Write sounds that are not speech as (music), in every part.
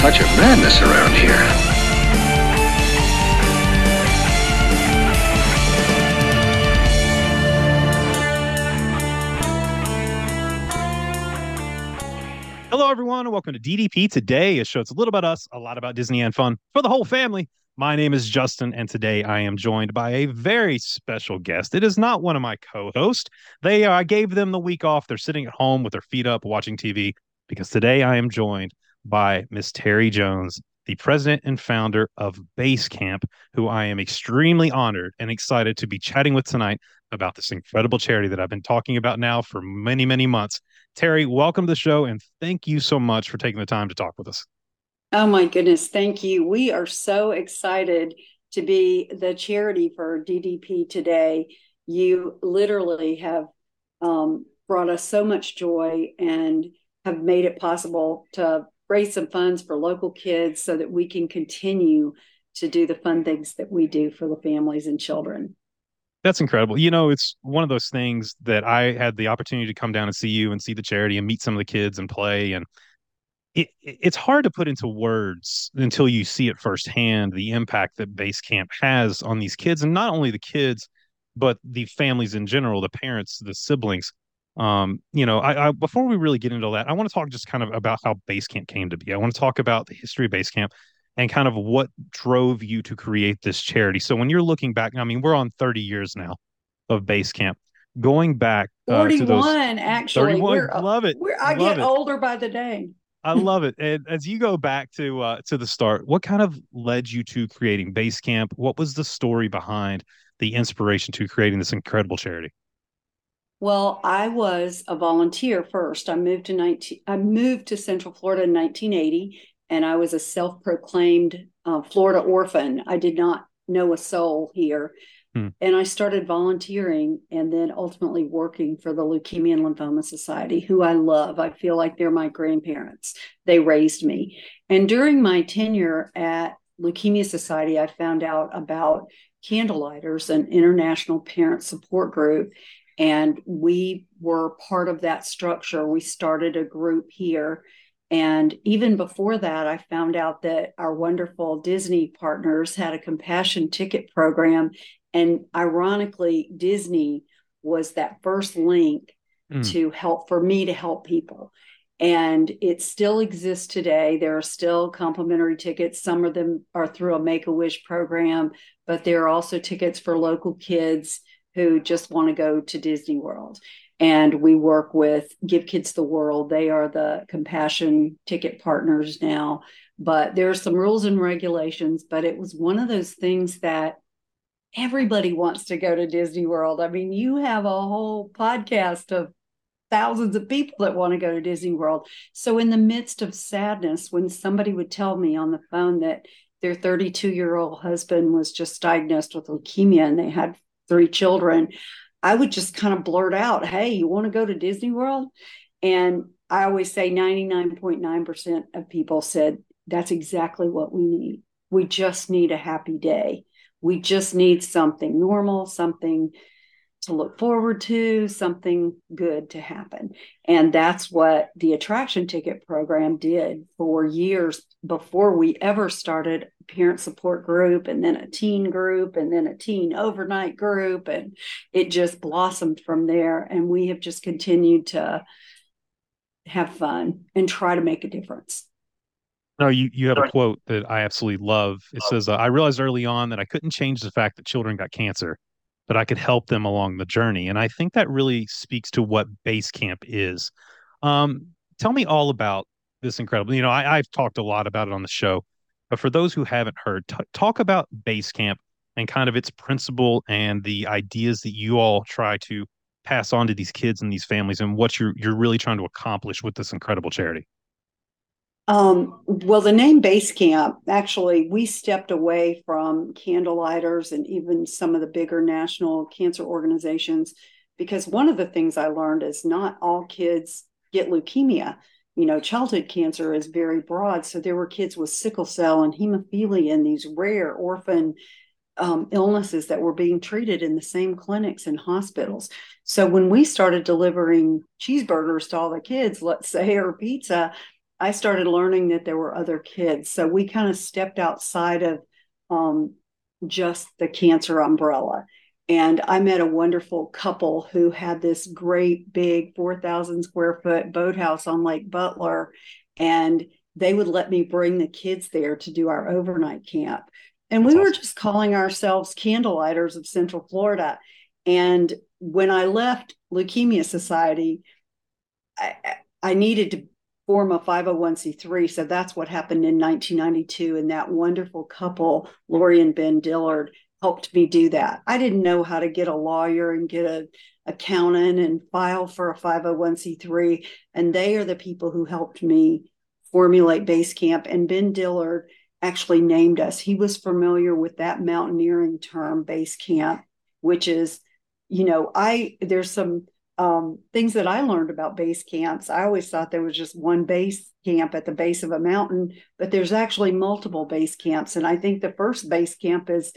Touch of madness around here. Hello, everyone, and welcome to DDP Today, a show that's a little about us, a lot about Disney and fun for the whole family. My name is Justin, and today I am joined by a very special guest. It is not one of my co-hosts. They uh, I gave them the week off. They're sitting at home with their feet up, watching TV. Because today I am joined by Miss Terri Jones, the president and founder of Basecamp, who I am extremely honored and excited to be chatting with tonight about this incredible charity that I've been talking about now for many, many months. Terri, welcome to the show, and thank you so much for taking the time to talk with us. Oh my goodness, thank you. We are so excited to be the charity for DDP today. You literally have um, brought us so much joy and have made it possible to raise some funds for local kids so that we can continue to do the fun things that we do for the families and children. That's incredible. You know, it's one of those things that I had the opportunity to come down and see you and see the charity and meet some of the kids and play. And it, it's hard to put into words until you see it firsthand the impact that base camp has on these kids and not only the kids, but the families in general, the parents, the siblings. Um, you know, I, I before we really get into that, I want to talk just kind of about how Basecamp came to be. I want to talk about the history of Basecamp and kind of what drove you to create this charity. So when you're looking back, I mean, we're on 30 years now of Basecamp. Going back uh, 41, to those actually. 31, We're, love it. We're, I love get it. older by the day. I love it. And as you go back to uh, to the start, what kind of led you to creating Basecamp? What was the story behind the inspiration to creating this incredible charity? Well, I was a volunteer first. I moved to 19 I moved to Central Florida in 1980 and I was a self-proclaimed uh, Florida orphan. I did not know a soul here. Hmm. And I started volunteering and then ultimately working for the Leukemia and Lymphoma Society, who I love. I feel like they're my grandparents. They raised me. And during my tenure at Leukemia Society, I found out about Candlelighters, an international parent support group. And we were part of that structure. We started a group here. And even before that, I found out that our wonderful Disney partners had a compassion ticket program. And ironically, Disney was that first link Mm. to help for me to help people. And it still exists today. There are still complimentary tickets. Some of them are through a Make a Wish program, but there are also tickets for local kids who just want to go to Disney World. And we work with Give Kids the World. They are the compassion ticket partners now. But there are some rules and regulations, but it was one of those things that everybody wants to go to Disney World. I mean, you have a whole podcast of thousands of people that want to go to Disney World. So, in the midst of sadness, when somebody would tell me on the phone that their 32 year old husband was just diagnosed with leukemia and they had three children, I would just kind of blurt out, Hey, you want to go to Disney World? And I always say 99.9% of people said, That's exactly what we need. We just need a happy day. We just need something normal, something to look forward to, something good to happen. And that's what the attraction ticket program did for years before we ever started a parent support group and then a teen group and then a teen overnight group. And it just blossomed from there. And we have just continued to have fun and try to make a difference. No, you, you have a quote that I absolutely love. It says, uh, I realized early on that I couldn't change the fact that children got cancer, but I could help them along the journey. And I think that really speaks to what Basecamp is. Um, tell me all about this incredible, you know, I, I've talked a lot about it on the show, but for those who haven't heard, t- talk about Basecamp and kind of its principle and the ideas that you all try to pass on to these kids and these families and what you're, you're really trying to accomplish with this incredible charity. Um, well, the name Base Camp, actually, we stepped away from candlelighters and even some of the bigger national cancer organizations because one of the things I learned is not all kids get leukemia. You know, childhood cancer is very broad. So there were kids with sickle cell and hemophilia and these rare orphan um, illnesses that were being treated in the same clinics and hospitals. So when we started delivering cheeseburgers to all the kids, let's say, or pizza, I started learning that there were other kids. So we kind of stepped outside of um, just the cancer umbrella. And I met a wonderful couple who had this great big 4,000 square foot boathouse on Lake Butler. And they would let me bring the kids there to do our overnight camp. And we were just calling ourselves candlelighters of Central Florida. And when I left Leukemia Society, I, I needed to form a 501c3. So that's what happened in 1992. And that wonderful couple, Lori and Ben Dillard, helped me do that. I didn't know how to get a lawyer and get a accountant and file for a 501c3. And they are the people who helped me formulate Basecamp. And Ben Dillard actually named us. He was familiar with that mountaineering term, Basecamp, which is, you know, I there's some um, things that I learned about base camps. I always thought there was just one base camp at the base of a mountain, but there's actually multiple base camps. And I think the first base camp is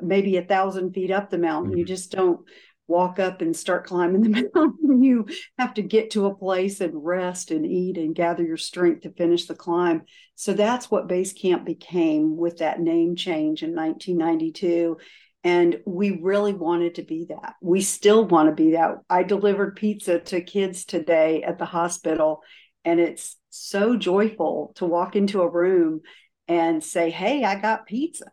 maybe a thousand feet up the mountain. Mm-hmm. You just don't walk up and start climbing the (laughs) mountain. You have to get to a place and rest and eat and gather your strength to finish the climb. So that's what base camp became with that name change in 1992. And we really wanted to be that. We still want to be that. I delivered pizza to kids today at the hospital, and it's so joyful to walk into a room and say, Hey, I got pizza.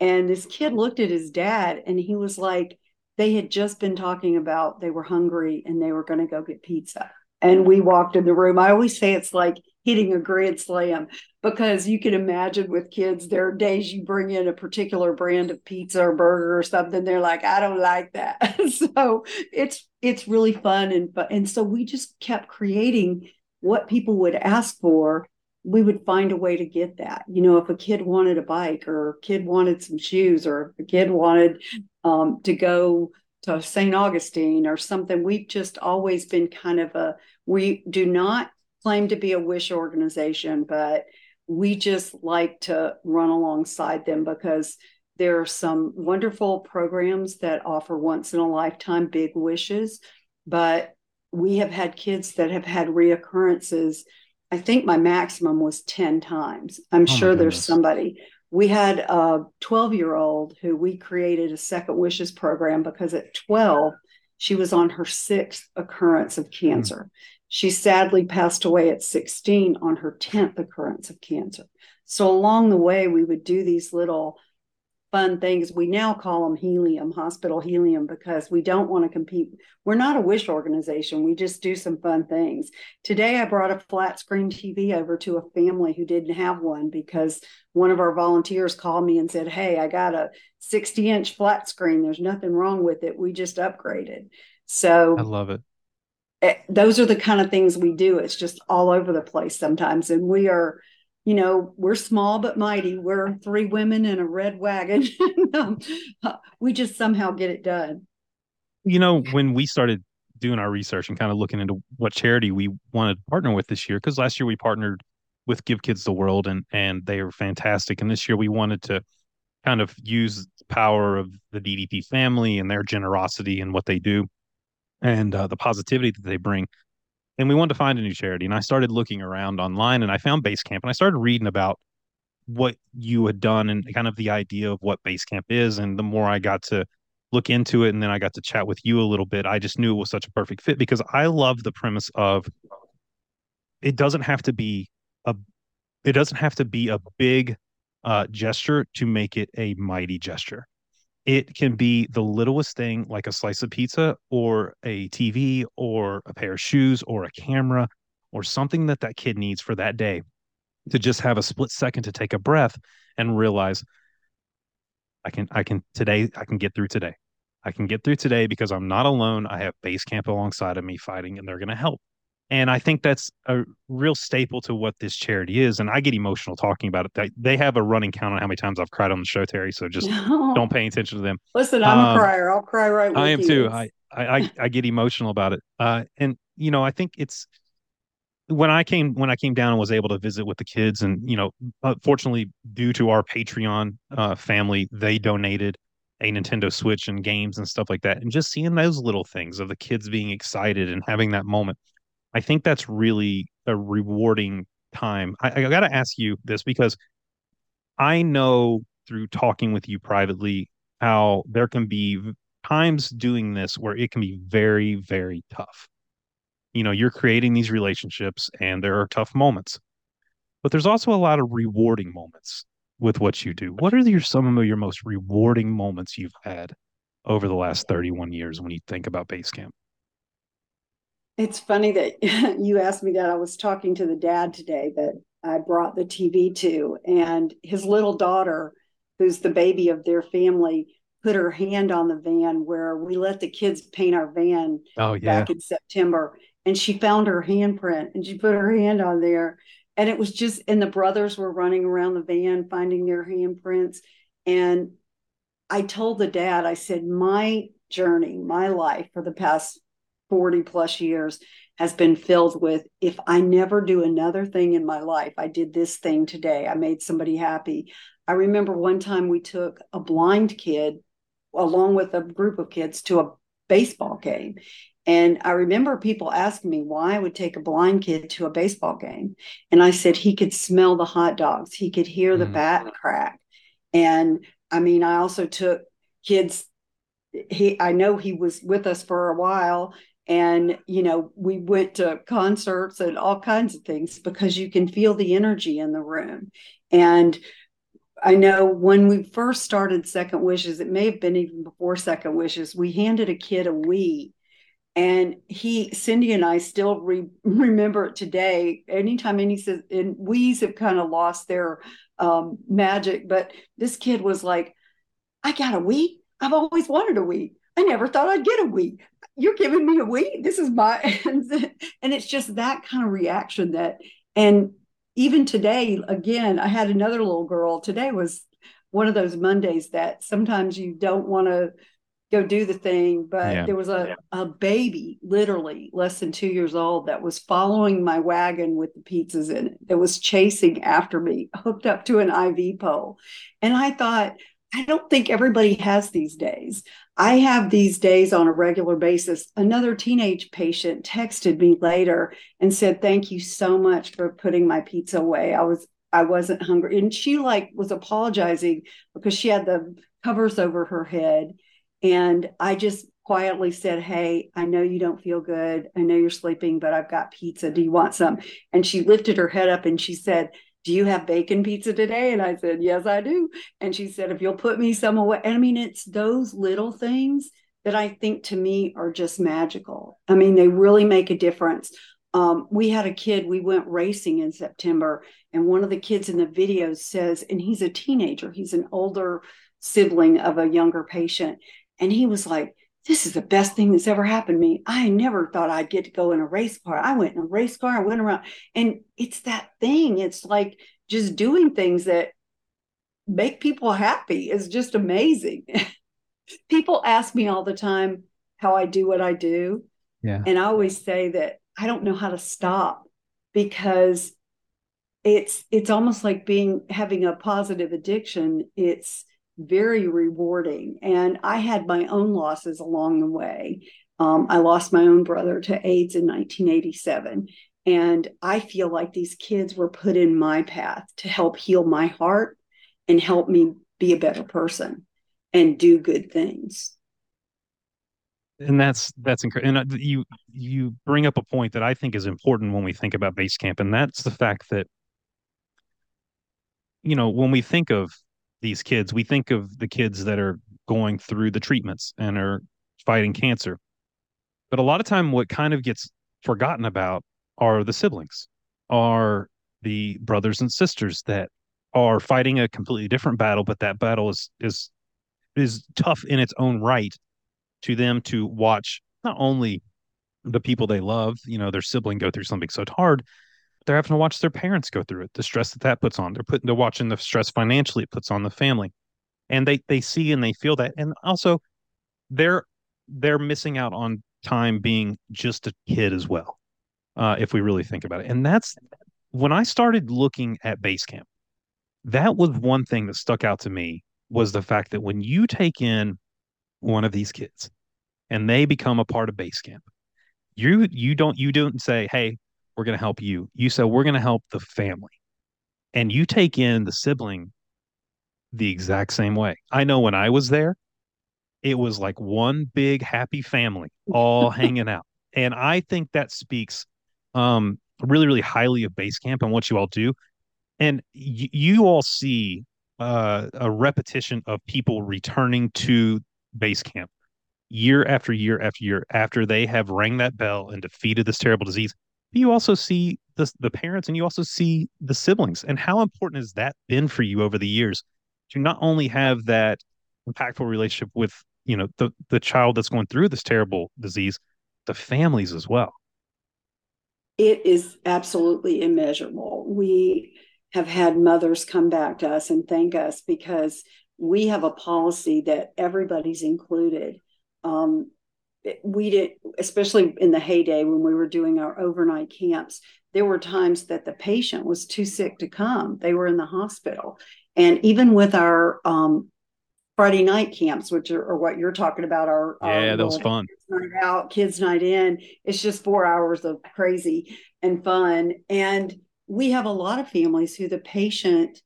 And this kid looked at his dad and he was like, they had just been talking about they were hungry and they were going to go get pizza. And we walked in the room. I always say it's like hitting a grand slam because you can imagine with kids, there are days you bring in a particular brand of pizza or burger or something. They're like, I don't like that. (laughs) so it's it's really fun and fun. and so we just kept creating what people would ask for. We would find a way to get that. You know, if a kid wanted a bike or a kid wanted some shoes or a kid wanted um, to go to St. Augustine or something, we've just always been kind of a, we do not claim to be a wish organization, but we just like to run alongside them because there are some wonderful programs that offer once in a lifetime big wishes, but we have had kids that have had reoccurrences. I think my maximum was 10 times. I'm oh sure there's somebody. We had a 12 year old who we created a second wishes program because at 12, she was on her sixth occurrence of cancer. Mm. She sadly passed away at 16 on her 10th occurrence of cancer. So along the way, we would do these little fun things. We now call them helium, hospital helium, because we don't want to compete. We're not a wish organization. We just do some fun things. Today, I brought a flat screen TV over to a family who didn't have one because one of our volunteers called me and said, Hey, I got a 60 inch flat screen. There's nothing wrong with it. We just upgraded. So I love it. Eh, those are the kind of things we do. It's just all over the place sometimes. And we are, you know, we're small but mighty. We're three women in a red wagon. (laughs) Um, we just somehow get it done. You know, when we started doing our research and kind of looking into what charity we wanted to partner with this year, because last year we partnered with Give Kids the World and and they were fantastic. And this year we wanted to kind of use the power of the DDP family and their generosity and what they do and uh, the positivity that they bring. And we wanted to find a new charity. And I started looking around online and I found Basecamp and I started reading about what you had done and kind of the idea of what Basecamp is. And the more I got to look into it and then I got to chat with you a little bit, I just knew it was such a perfect fit because I love the premise of it doesn't have to be a it doesn't have to be a big uh, gesture to make it a mighty gesture it can be the littlest thing like a slice of pizza or a TV or a pair of shoes or a camera or something that that kid needs for that day to just have a split second to take a breath and realize I can I can today I can get through today. I can get through today because I'm not alone. I have base camp alongside of me fighting and they're going to help. And I think that's a real staple to what this charity is. And I get emotional talking about it. They, have a running count on how many times I've cried on the show, Terri. So just (laughs) don't pay attention to them. Listen, I'm um, a crier. I'll cry right with I am you. too. I, I, (laughs) I get emotional about it. Uh, and you know, I think it's when I came when I came down and was able to visit with the kids, and you know, fortunately, due to our Patreon uh, family, they donated a Nintendo Switch and games and stuff like that, and just seeing those little things of the kids being excited and having that moment, I think that's really a rewarding time. I, I got to ask you this because I know through talking with you privately how there can be times doing this where it can be very, very tough. You know you're creating these relationships and there are tough moments but there's also a lot of rewarding moments with what you do. What are your some of your most rewarding moments you've had over the last 31 years when you think about basecamp it's funny that (laughs) you asked me that i was talking to the dad today that i brought the tv to and his little daughter who's the baby of their family put her hand on the van where we let the kids paint our van oh, yeah. back in September and she found her handprint and she put her hand on there and it was just and the brothers were running around the van finding their handprints and i told the dad i said my journey my life for the past 40 plus years has been filled with if i never do another thing in my life i did this thing today i made somebody happy i remember one time we took a blind kid along with a group of kids to a baseball game and I remember people asking me why I would take a blind kid to a baseball game. And I said he could smell the hot dogs, he could hear the mm. bat crack. And I mean, I also took kids, he I know he was with us for a while. And, you know, we went to concerts and all kinds of things because you can feel the energy in the room. And I know when we first started Second Wishes, it may have been even before Second Wishes, we handed a kid a Wii. And he cindy and i still re- (laughs) remember it today. Anytime any says and we's have kind of lost their um, magic but this kid was like i got a wii? I've always wanted a wii. I never thought i'd get a wii you're giving me a week. this is my (laughs) and it's just that kind of reaction that and even today again i had another little girl today was one of those mondays that sometimes you don't want to go do the thing. But yeah. there was a, a baby, literally less than two years old, that was following my wagon with the pizzas in it, that was chasing after me, hooked up to an IV pole. And I thought, I don't think everybody has these days. I have these days on a regular basis. Another teenage patient texted me later and said, "Thank you so much for putting my pizza away. I was I wasn't hungry." And she like was apologizing because she had the covers over her head and I just quietly said, Hey, I know you don't feel good. I know you're sleeping, but I've got pizza. Do you want some? And she lifted her head up and she said, Do you have bacon pizza today? And I said, Yes, I do. And she said, If you'll put me some away. I mean, it's those little things that I think to me are just magical. I mean, they really make a difference. Um, we had a kid, we went racing in September, and one of the kids in the video says, and he's a teenager, he's an older sibling of a younger patient and he was like, this is the best thing that's ever happened to me. I never thought I'd get to go in a race car. I went in a race car, I went around, and it's that thing. It's like just doing things that make people happy is just amazing. (laughs) people ask me all the time how I do what I do. Yeah. And I always say that I don't know how to stop because it's it's almost like being having a positive addiction. It's very rewarding. And I had my own losses along the way. Um, I lost my own brother to AIDS in 1987. And I feel like these kids were put in my path to help heal my heart and help me be a better person and do good things. And that's that's incredible. And uh, you you bring up a point that I think is important when we think about base camp, and that's the fact that you know when we think of these kids, we think of the kids that are going through the treatments and are fighting cancer. But a lot of time what kind of gets forgotten about are the siblings, are the brothers and sisters that are fighting a completely different battle, but that battle is is is tough in its own right to them to watch not only the people they love, you know, their sibling go through something so hard, they're having to watch their parents go through it. The stress that that puts on, they're putting, they're watching the stress financially it puts on the family, and they they see and they feel that, and also they're they're missing out on time being just a kid as well, uh, if we really think about it. And that's when I started looking at base camp. That was one thing that stuck out to me was the fact that when you take in one of these kids and they become a part of base camp, you you don't you don't say, "Hey, we're going to help you." You said, "We're going to help the family," and you take in the sibling the exact same way. I know when I was there, it was like one big happy family all (laughs) hanging out. And I think that speaks um, really, really highly of base camp and what you all do. And y- you all see uh, a repetition of people returning to base camp year after year after year after they have rang that bell and defeated this terrible disease. You also see the, the parents and you also see the siblings. And how important has that been for you over the years to not only have that impactful relationship with you know the the child that's going through this terrible disease the families as well it is absolutely immeasurable we have had mothers come back to us and thank us because we have a policy that everybody's included um, we did especially in the heyday when we were doing our overnight camps there were times that the patient was too sick to come they were in the hospital and even with our um, Friday night camps, which are, are what you're talking about, are yeah, that was fun. Night out, kids night in. It's just four hours of crazy and fun. And we have a lot of families who the patient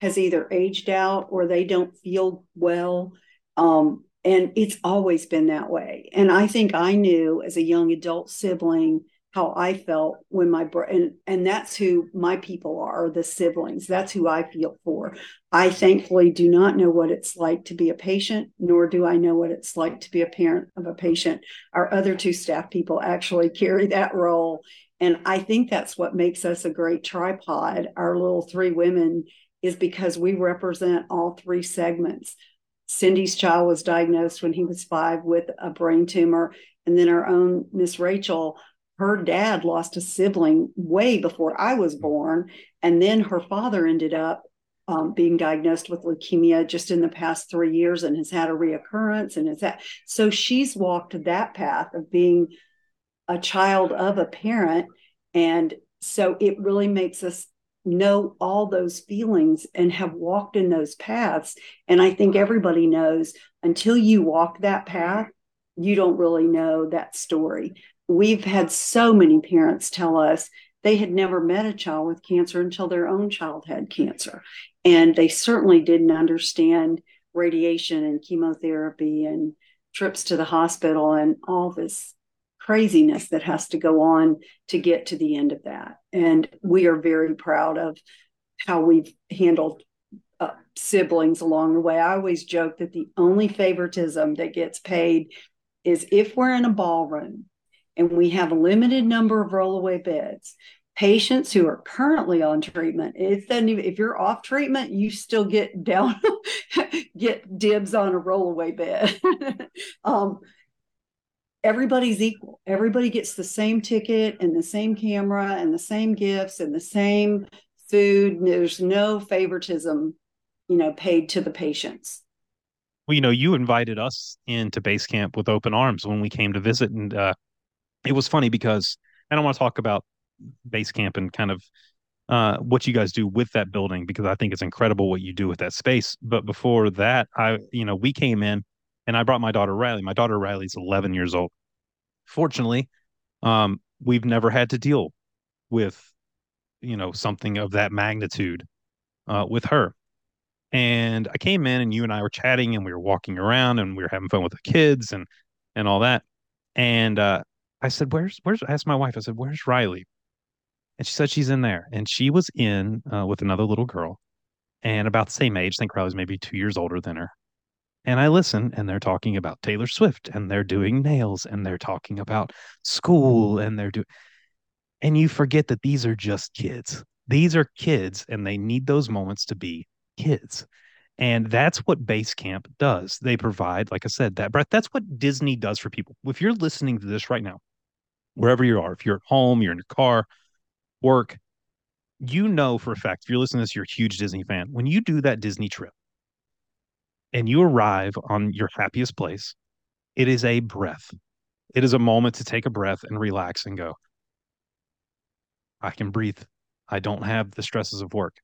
has either aged out or they don't feel well. Um, and it's always been that way. And I think I knew as a young adult sibling how I felt when my bro- and and that's who my people are the siblings. That's who I feel for. I thankfully do not know what it's like to be a patient nor do I know what it's like to be a parent of a patient. Our other two staff people actually (laughs) carry that role. And I think that's what makes us a great tripod our little three women is because we represent all three segments Cindy's child was diagnosed when he was 5 with a brain tumor. And then our own Miss Rachel her dad lost a sibling way before I was born. And then her father ended up um, being diagnosed with leukemia just in the past three years and has had a reoccurrence and is that so she's walked that path of being a child of a parent. And so it really makes us know all those feelings and have walked in those paths and i think everybody knows until you walk that path you don't really know that story we've had so many parents tell us they had never met a child with cancer until their own child had cancer. And they certainly didn't understand radiation and chemotherapy and trips to the hospital and all this craziness that has to go on to get to the end of that. And we are very proud of how we've handled uh, siblings along the way. I always joke that the only favoritism that gets paid is if we're in a ballroom and we have a limited number of rollaway beds. Patients who are currently on treatment, it doesn't if you're off treatment, you still get down, (laughs) get dibs on a rollaway bed. (laughs) um, everybody's equal. Everybody gets the same ticket and the same camera and the same gifts and the same food. There's no favoritism, you know, paid to the patients. Well, you know, you invited us into base camp with open arms when we came to visit, and uh, it was funny because I don't want to talk about base camp and kind of uh, what you guys do with that building because I think it's incredible what you do with that space. But before that, I, you know, we came in and I brought my daughter Riley. My daughter Riley's 11 years old. Fortunately, um, we've never had to deal with, you know, something of that magnitude uh, with her. And I came in and you and I were chatting and we were walking around and we were having fun with the kids and and all that. And uh, I said, "Where's where's?" I asked my wife. I said, "Where's Riley?" And she said she's in there, and she was in uh, with another little girl, and about the same age. I think Riley's maybe two years older than her. And I listen, and they're talking about Taylor Swift, and they're doing mm-hmm. nails, and they're talking about school, mm-hmm. and they're doing. And you forget that these are just kids. These are kids, and they need those moments to be kids. And that's what Base Camp does. They provide, like I said, that breath. That's what Disney does for people. If you're listening to this right now wherever you are, if you're at home, you're in your car, work, you know for a fact, if you're listening to this, you're a huge Disney fan. When you do that Disney trip and you arrive on your happiest place, it is a breath. It is a moment to take a breath and relax and go, I can breathe. I don't have the stresses of work.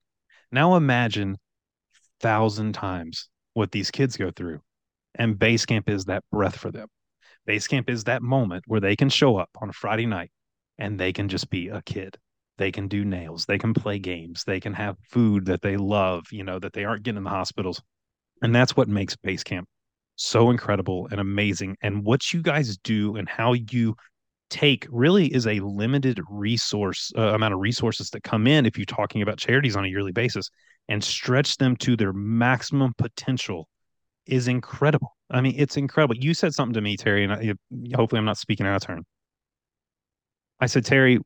Now imagine thousand times what these kids go through. And base camp is that breath for them. Base camp is that moment where they can show up on a Friday night and they can just be a kid. They can do nails, they can play games, they can have food that they love, you know, that they aren't getting in the hospitals. And that's what makes base camp so incredible and amazing. And what you guys do and how you take really is a limited resource uh, amount of resources that come in if you're talking about charities on a yearly basis and stretch them to their maximum potential is incredible. I mean, it's incredible. You said something to me, Terri, and I, hopefully I'm not speaking out of turn. I said, Terri,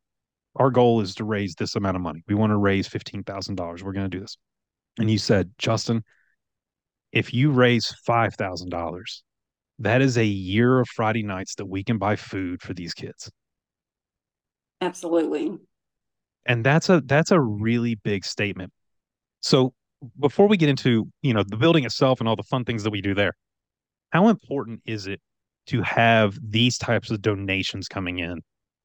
our goal is to raise this amount of money. We want to raise $15,000. We're going to do this. And you said, Justin, if you raise $5,000, that is a year of Friday nights that we can buy food for these kids. Absolutely. And that's a that's a really big statement. So before we get into, you know, the building itself and all the fun things that we do there, how important is it to have these types of donations coming in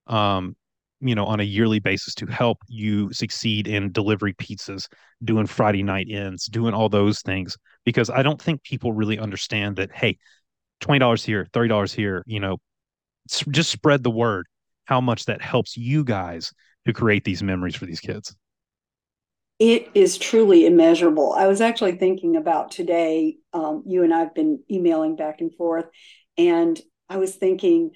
um, you know, on a yearly basis to help you succeed in delivery pizzas, doing Friday night ins, doing all those things. Because I don't think people really understand that, hey, $20 here, $30 here, you know, just spread the word how much that helps you guys to create these memories for these kids. It is truly immeasurable. I was actually thinking about today, um, you and I have been emailing back and forth, and I was thinking,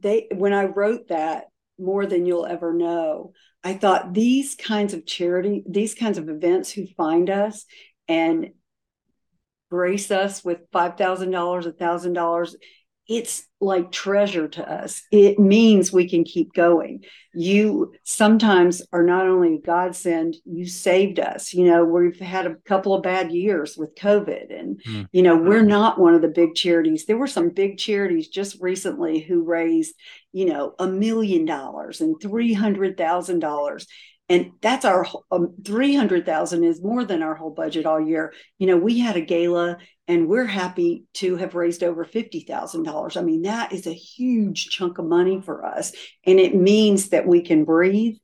they when I wrote that more than you'll ever know, I thought these kinds of charity, these kinds of events who find us and grace us with $5,000, $1,000 it's like treasure to us. It means we can keep going. You sometimes are not only a godsend, you saved us. You know, we've had a couple of bad years with COVID, and, mm. you know, we're not one of the big charities. There were some big charities just recently who raised, you know, a million dollars and $300,000 and that's our um, 300,000 is more than our whole budget all year. You know, we had a gala and we're happy to have raised over $50,000. I mean, that is a huge chunk of money for us and it means that we can breathe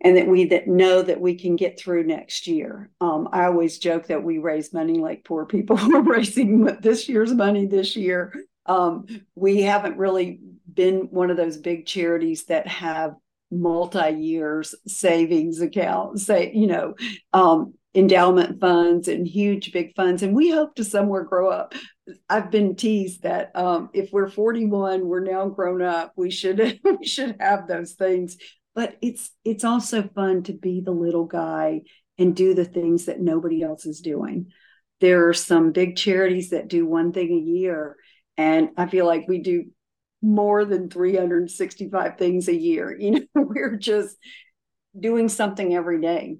and that we that know that we can get through next year. Um, I always joke that we raise money like poor people. (laughs) we're raising this year's money this year. Um, we haven't really been one of those big charities that have multi-years savings accounts say you know um, endowment funds and huge big funds. And we hope to somewhere grow up. I've been teased that um, if we're 41 we're now grown up. We should (laughs) we should have those things. But it's it's also fun to be the little guy and do the things that nobody else is doing. There are some big charities that do one thing a year and i feel like we do more than 365 things a year. (laughs) You know, we're just doing something every day.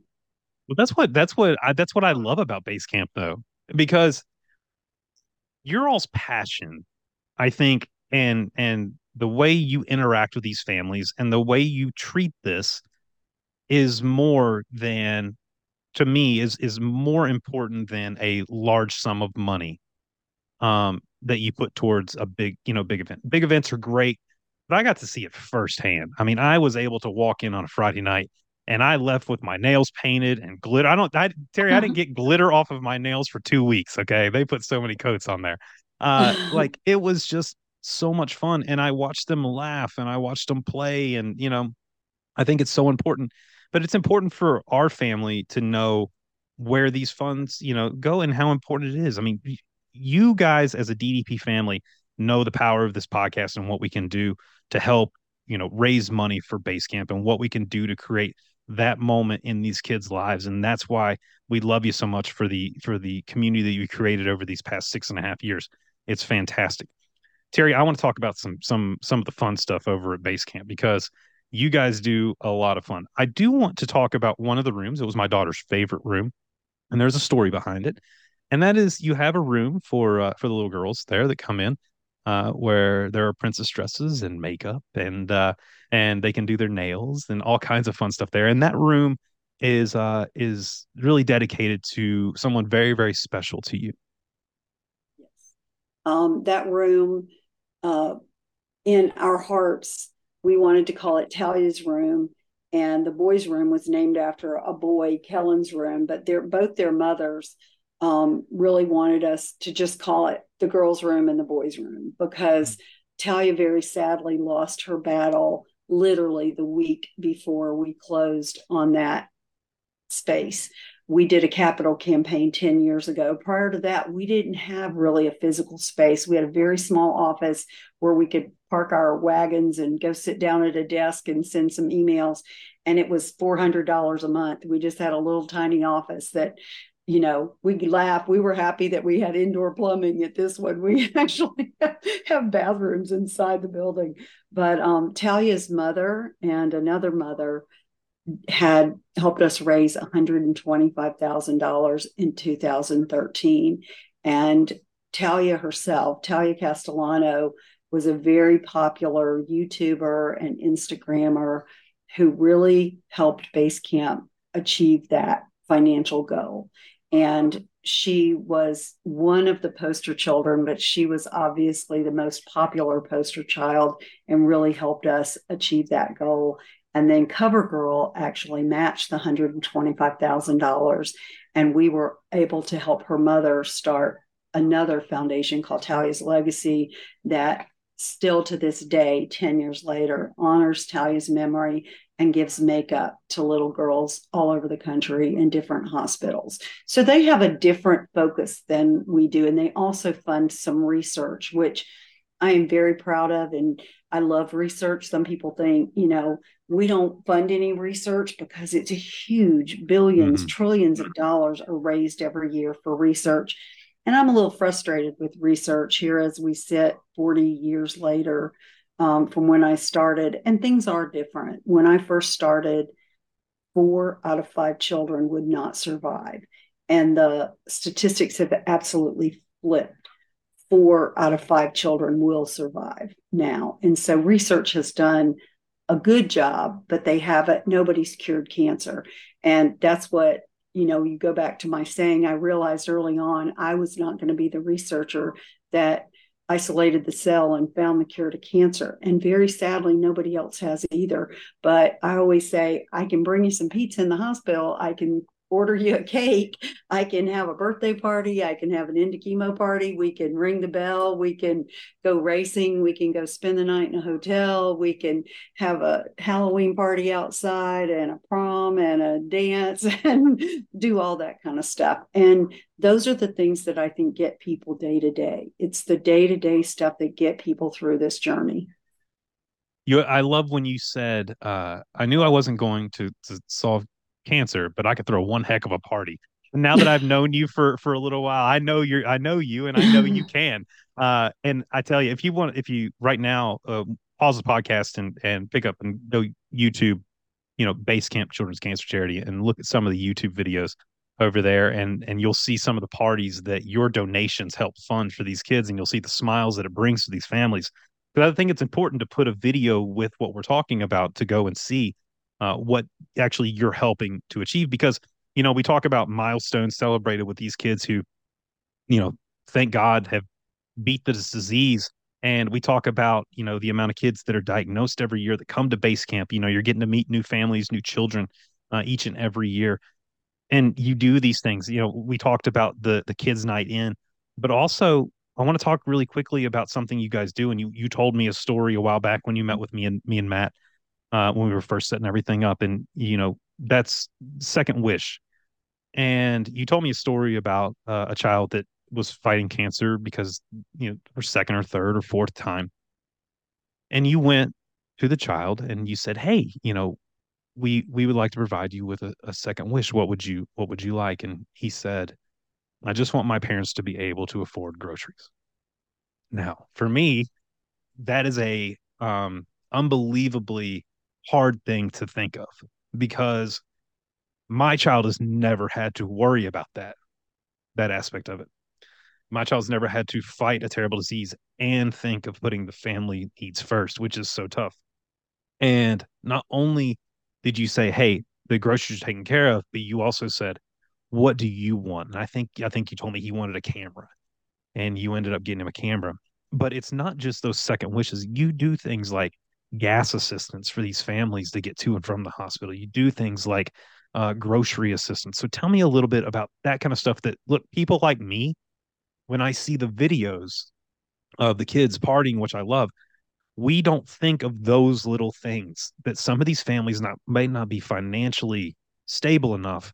Well, that's what that's what I, that's what I love about base camp though, because your all's passion, I think, and and the way you interact with these families and the way you treat this is more than to me is is more important than a large sum of money um that you put towards a big, you know, big event. Big events are great, but I got to see it firsthand. I mean, I was able to walk in on a Friday night and I left with my nails painted and glitter. I don't, I, Terri, I didn't (laughs) get glitter off of my nails for two weeks. Okay. They put so many coats on there. Uh, (laughs) like it was just so much fun. And I watched them laugh and I watched them play. And, you know, I think it's so important, but it's important for our family to know where these funds, you know, go and how important it is. I mean, you guys as a DDP family know the power of this podcast and what we can do to help, you know, raise money for base camp and what we can do to create that moment in these kids' lives. And that's why we love you so much for the for the community that you created over these past six and a half years. It's fantastic. Terri, I want to talk about some some some of the fun stuff over at base camp because you guys do a lot of fun. I do want to talk about one of the rooms. It was my daughter's favorite room, and there's a story behind it and that is you have a room for uh, for the little girls there that come in uh, where there are princess dresses and makeup and uh, and they can do their nails and all kinds of fun stuff there. And that room is uh, is really dedicated to someone very very special to you. Yes, um, that room uh, in our hearts, we wanted to call it Talia's room, and the boys' room was named after a boy, Kellen's room. But they're both their mothers um, really wanted us to just call it the girls' room and the boys' room because Talia very sadly lost her battle literally the week before we closed on that space. We did a capital campaign 10 years ago. Prior to that, we didn't have really a physical space. We had a very small office where we could park our wagons and go sit down at a desk and send some emails. And it was $400 a month. We just had a little tiny office that you know, we laugh. We were happy that we had indoor plumbing at this one. We (laughs) actually have bathrooms inside the building. But um, Talia's mother and another mother had helped us raise $125,000 in 2013. And Talia herself, Talia Castellano, was a very popular YouTuber and Instagrammer who really helped Base Camp achieve that financial goal and she was one of the poster children, but she was obviously the most popular poster child and really helped us achieve that goal. And then CoverGirl actually matched the $125,000. And we were able to help her mother start another foundation called Talia's Legacy that still to this day, 10 years later, honors Talia's memory and gives makeup to little girls all over the country in different hospitals. So they have a different focus than we do. And they also fund some research, which I am very proud of. And I love research. Some people think, you know, we don't fund any research because it's a huge 1000000000s mm-hmm. trillions of dollars are raised every year for research. And I'm a little frustrated with research here as we sit 40 years later um, from when I started, and things are different. When I first started, four out of five children would not survive. And the statistics have absolutely flipped. Four out of five children will survive now. And so research has done a good job, but they haven't, nobody's cured cancer. And that's what, you know, you go back to my saying, I realized early on I was not going to be the researcher that isolated the cell and found the cure to cancer. And very sadly, nobody else has either. But I always say, I can bring you some pizza in the hospital. I can order you a cake. I can have a birthday party. I can have an end chemo party. We can ring the bell. We can go racing. We can go spend the night in a hotel. We can have a Halloween party outside and a prom and a dance (laughs) and do all that kind of stuff. And those are the things that I think get people day to day. It's the day to day stuff that get people through this journey. You, I love when you said, uh, "I knew I wasn't going to to solve cancer, but I could throw one heck of a party. And now that I've known you for for a little while, I know you're I know you and I know you (laughs) can. Uh, and I tell you, if you want, if you right now uh, pause the podcast and and pick up and go YouTube, you know, Base Camp Children's Cancer Charity, and look at some of the YouTube videos over there, and and you'll see some of the parties that your donations help fund for these kids, and you'll see the smiles that it brings to these families. But I think it's important to put a video with what we're talking about to go and see uh, what actually you're helping to achieve because you know we talk about milestones celebrated with these kids who you know thank god have beat this disease. And we talk about you know the amount of kids that are diagnosed every year that come to base camp. You know you're getting to meet new families new children uh, each and every year. And you do these things. You know we talked about the the kids night in. But also i want to talk really quickly about something you guys do. And you you told me a story a while back when you met with me and me and matt uh, when we were first setting everything up. And, you know, that's second wish. And you told me a story about uh, a child that was fighting cancer because, you know, for second or third or fourth time. And you went to the child and you said, Hey, you know, we we would like to provide you with a, a second wish. What would you what would you like? And he said, I just want my parents to be able to afford groceries. Now, for me, that is a um unbelievably hard thing to think of because my child has never had to worry about that that aspect of it my child's never had to fight a terrible disease and think of putting the family needs first, which is so tough. And not only did you say, "Hey, the groceries are taken care of," but you also said, "What do you want?" And I think I think you told me he wanted a camera, and you ended up getting him a camera. But it's not just those second wishes. You do things like gas assistance for these families to get to and from the hospital. You do things like uh, grocery assistance. So tell me a little bit about that kind of stuff. That look, people like me, when I see the videos of the kids partying, which I love, we don't think of those little things that some of these families not may not be financially stable enough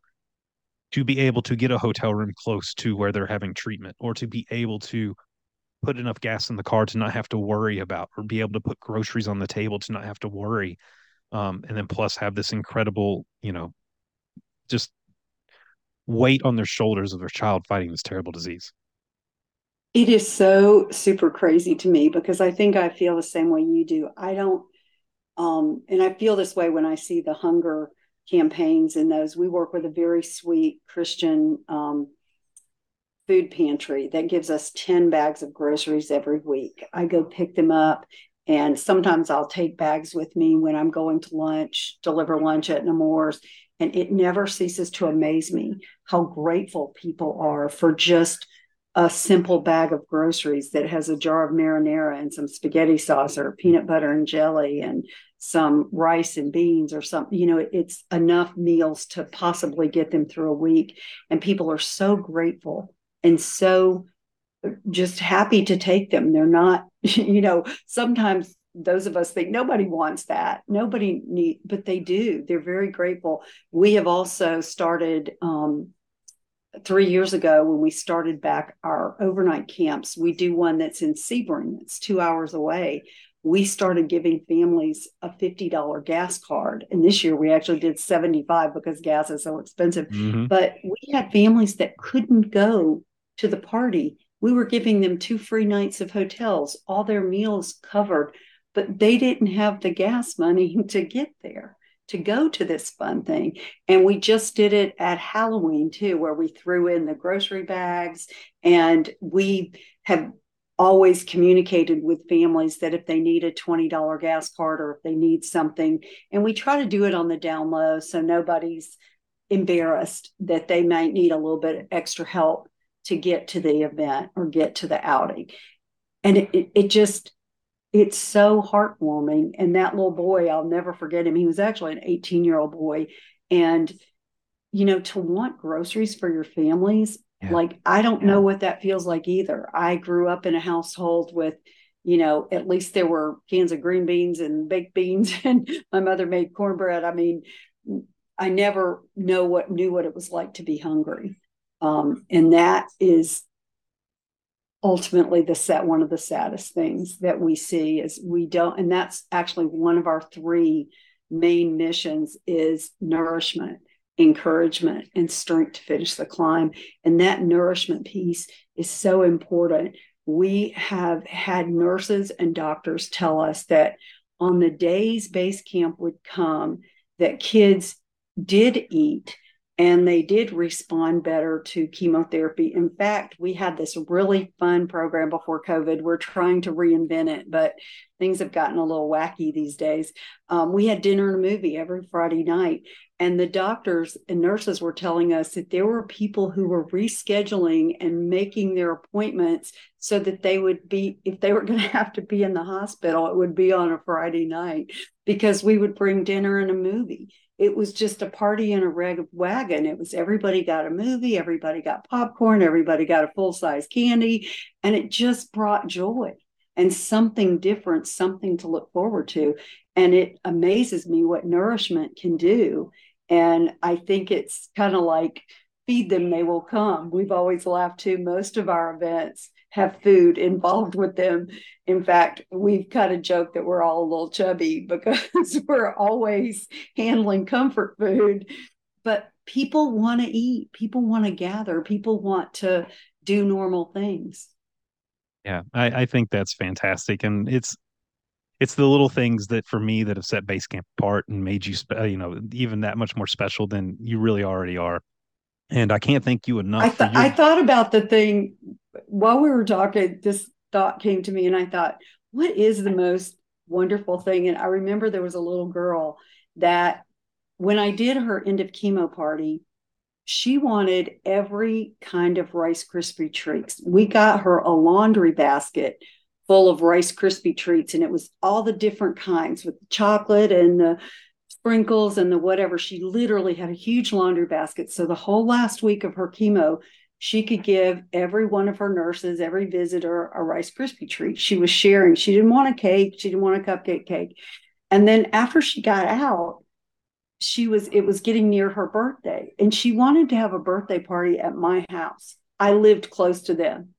to be able to get a hotel room close to where they're having treatment or to be able to put enough gas in the car to not have to worry about or be able to put groceries on the table to not have to worry um, and then plus have this incredible you know just weight on their shoulders of their child fighting this terrible disease it is so super crazy to me because I think I feel the same way you do. I don't, um, and I feel this way when I see the hunger campaigns and those. We work with a very sweet Christian um, food pantry that gives us 10 bags of groceries every week. I go pick them up, and sometimes I'll take bags with me when I'm going to lunch, deliver lunch at Nemours. And it never ceases to amaze me how grateful people are for just a simple bag of groceries that has a jar of marinara and some spaghetti sauce or peanut butter and jelly and some rice and beans or something you know it's enough meals to possibly get them through a week and people are so grateful and so just happy to take them. They're not (laughs) you know sometimes those of us think nobody wants that. Nobody need but they do. They're very grateful. We have also started um, three years ago when we started back our overnight camps we do one that's in sebring. It's two hours away. We started giving families a $50 gas card and this year we actually did 75 because gas is so expensive. Mm-hmm. but we had families that couldn't go to the party we were giving them two free nights of hotels all their meals covered but they didn't have the gas money (laughs) to get there to go to this fun thing. And we just did it at Halloween too, where we threw in the grocery bags. And we have always communicated with families that if they need a $20 gas card or if they need something, and we try to do it on the down low so nobody's embarrassed that they might need a little bit extra help to get to the event or get to the outing. And it, it, it just, it's so heartwarming. And that little boy, I'll never forget him. He was actually an 18 year old boy. And, you know, to want groceries for your families, yeah. like, I don't yeah. know what that feels like either. I grew up in a household with, you know, at least there were cans of green beans and baked beans, (laughs) and my mother made cornbread. I mean, I never know what knew what it was like to be hungry. Um, and that is ultimately the set one of the saddest things that we see is we don't and that's actually one of our three main missions is nourishment encouragement and strength to finish the climb. And that nourishment piece is so important. We have had nurses and doctors tell us that on the days BASE Camp would come that kids did eat and they did respond better to chemotherapy. In fact, we had this really fun program before COVID. We're trying to reinvent it, but things have gotten a little wacky these days. Um, we had dinner and a movie every Friday night, and the doctors and nurses were telling us that there were people who were rescheduling and making their appointments so that they would be, if they were (laughs) going to have to be in the hospital, it would be on a Friday night because we would bring dinner and a movie it was just a party in a reg wagon. It was everybody got a movie, everybody got popcorn, everybody got a full size candy, and it just brought joy and something different, something to look forward to. And it amazes me what nourishment can do. And I think it's kind of like feed them, they will come. We've always laughed too. Most of our events have food involved with them. In fact, we've kind of joked that we're all a little chubby (laughs) because we're always handling comfort food. But people want to eat, people want to gather, people want to do normal things. Yeah, I, I think that's fantastic. And it's it's the little things that for me that have set BASE Camp apart and made you spe- you know even that much more special than you really already are and i can't thank you enough I, th- I thought about the thing while we were talking, this thought came to me, and I thought, what is the most wonderful thing? And I remember there was a little girl that when I did her end of chemo party, she wanted every kind of Rice Krispie treats. We got her a laundry basket full of Rice Krispie treats, and it was all the different kinds with the chocolate and the sprinkles and the whatever. She literally had a huge laundry basket. So the whole last week of her chemo, she could give every one of her nurses, every visitor, a Rice Krispie treat. She was sharing. She didn't want a cake. She didn't want a cupcake cake. And then after she got out, she was it was getting near her birthday and she wanted to have a birthday party at my house. I lived close to them.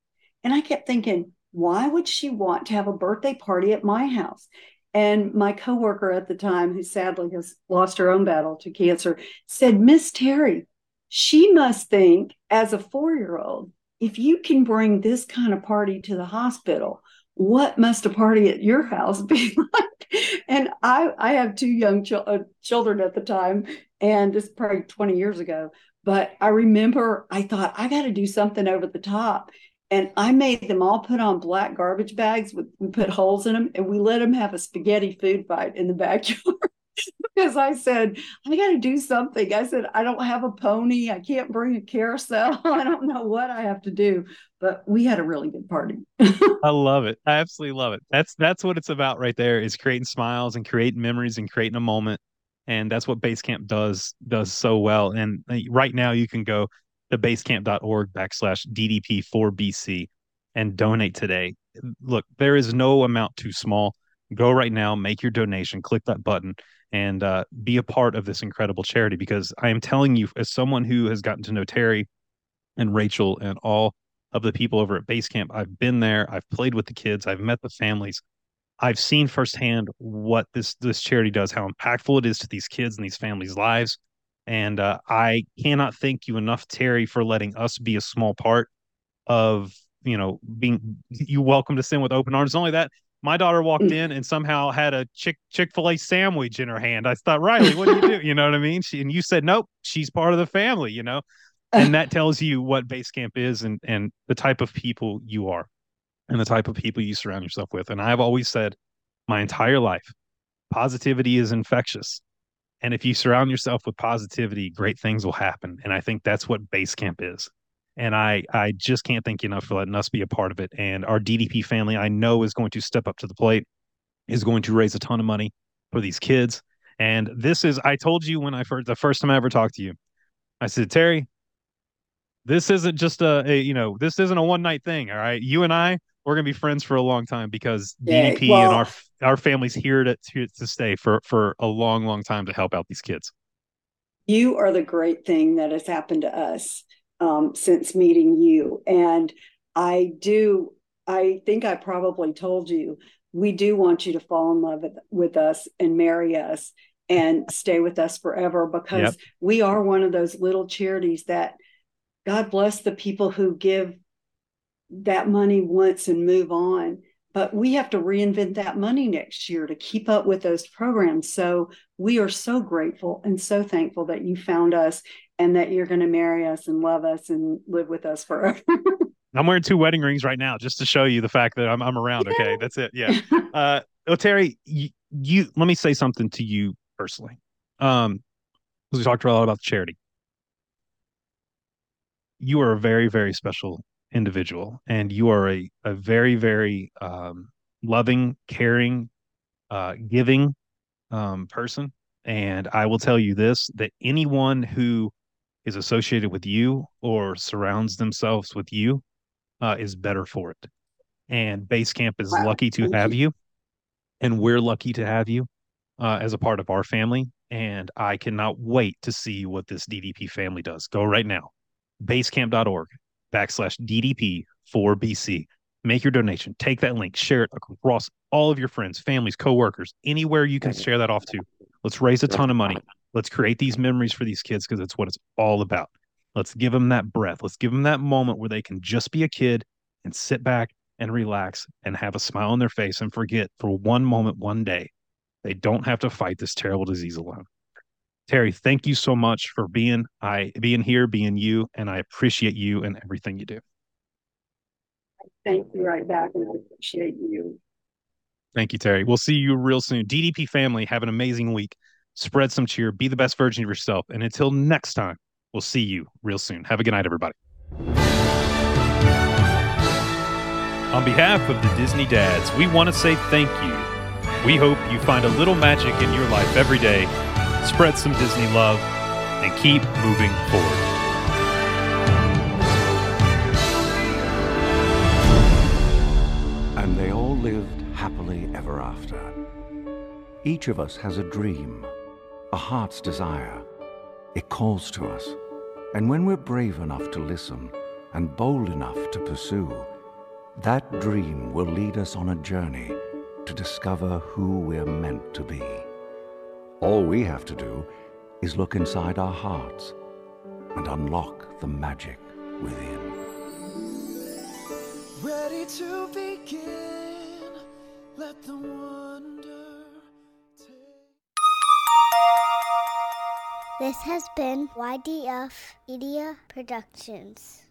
And I kept thinking, why would she want to have a birthday party at my house? And my coworker at the time, who sadly has lost her own battle to cancer, said, Miss Terri, she must think as a four year old, if you can bring this kind of party to the hospital, what must a party at your house be (laughs) like? And I, I have two young ch- uh, children at the time, and it's probably 20 years ago. But I remember I thought, I got to do something over the top and I made them all put on black garbage bags with we put holes in them, and we let them have a spaghetti food fight in the (laughs) backyard. (laughs) because I said, I got to do something. I said, I don't have a pony. I can't bring a carousel. (laughs) I don't know what I have to do. But we had a really good party. (laughs) I love it. I absolutely love it. That's that's what it's about right there is creating smiles and creating memories and creating a moment. And that's what BASE Camp does does so well. And uh, right now you can go to basecamp.org backslash DDP4BC and donate today. Look, there is no amount too small. Go right now, make your donation, click that button, and uh, be a part of this incredible charity. Because I am telling you, as someone who has gotten to know Terri and Rachel and all of the people over at BASE Camp, I've been there, I've played with the kids, I've met the families. I've seen firsthand what this this charity does, how impactful it is to these kids and these families' lives. And uh, I cannot thank you enough, Terri, for letting us be a small part of, you know, being you welcome to sin with open arms. Not only that, my daughter walked mm. in and somehow had a Chick Chick Fil A sandwich in her hand. I thought, Riley, what do you do? You know what I mean? She, and you said, nope, she's part of the family. You know, and that (laughs) tells you what BASE Camp is and and the type of people you are, and the type of people you surround yourself with. And I've always said, my entire life, positivity is infectious. And if you surround yourself with positivity, great things will happen. And I think that's what BASE Camp is. And I, I just can't thank you enough for letting us be a part of it. And our DDP family, I know, is going to step up to the plate, is going to raise a ton of money for these kids. And this is, I told you when I first, the first time I ever talked to you, I said, Terri, this isn't just a, a you know, this isn't a one night thing. All right. You and I, we're gonna be friends for a long time because yeah, DDP well, and our our family's here to, to to stay for for a long, long time to help out these kids. You are the great thing that has happened to us um, since meeting you, and I do. I think I probably told you we do want you to fall in love with, with us and marry us and stay with us forever because yep. we are one of those little charities that God bless the people who give that money once and move on. But we have to reinvent that money next year to keep up with those programs. So we are so grateful and so thankful that you found us and that you're going to marry us and love us and live with us forever. (laughs) I'm wearing two wedding rings right now just to show you the fact that I'm, I'm around. Yeah. Okay. That's it. Yeah. (laughs) Uh, well, Terri, you, you, let me say something to you personally. Um, we talked a lot about the charity. You are a very, very special individual and you are a, a very very um, loving caring uh, giving um, person and i will tell you this that anyone who is associated with you or surrounds themselves with you uh, is better for it and BASE Camp is wow. lucky to Thank have you. you. and we're lucky to have you uh, as a part of our family and i cannot wait to see what this ddp family does go right now basecamp.org backslash DDP 4BC. Make your donation. Take that link, share it across all of your friends, families, coworkers, anywhere you can share that off to. Let's raise a ton of money. Let's create these memories for these kids because it's what it's all about. Let's give them that breath. Let's give them that moment where they can just be a kid and sit back and relax and have a smile on their face and forget for one moment, one day, they don't have to fight this terrible disease alone. Terri, thank you so much for being I being here, being you, and I appreciate you and everything you do. Thank you right back, and I appreciate you. Thank you, Terri. We'll see you real soon. DDP family, have an amazing week. Spread some cheer, be the best version of yourself. And until next time, we'll see you real soon. Have a good night, everybody. On behalf of the Disney Dads, we want to say thank you. We hope you find a little magic in your life every day, spread some Disney love, and keep moving forward. And they all lived happily ever after. Each of us has a dream, a heart's desire. It calls to us. And when we're brave enough to listen and bold enough to pursue, that dream will lead us on a journey to discover who we're meant to be. All we have to do is look inside our hearts and unlock the magic within. Ready to begin, let the wonder take. This has been YDF Media Productions.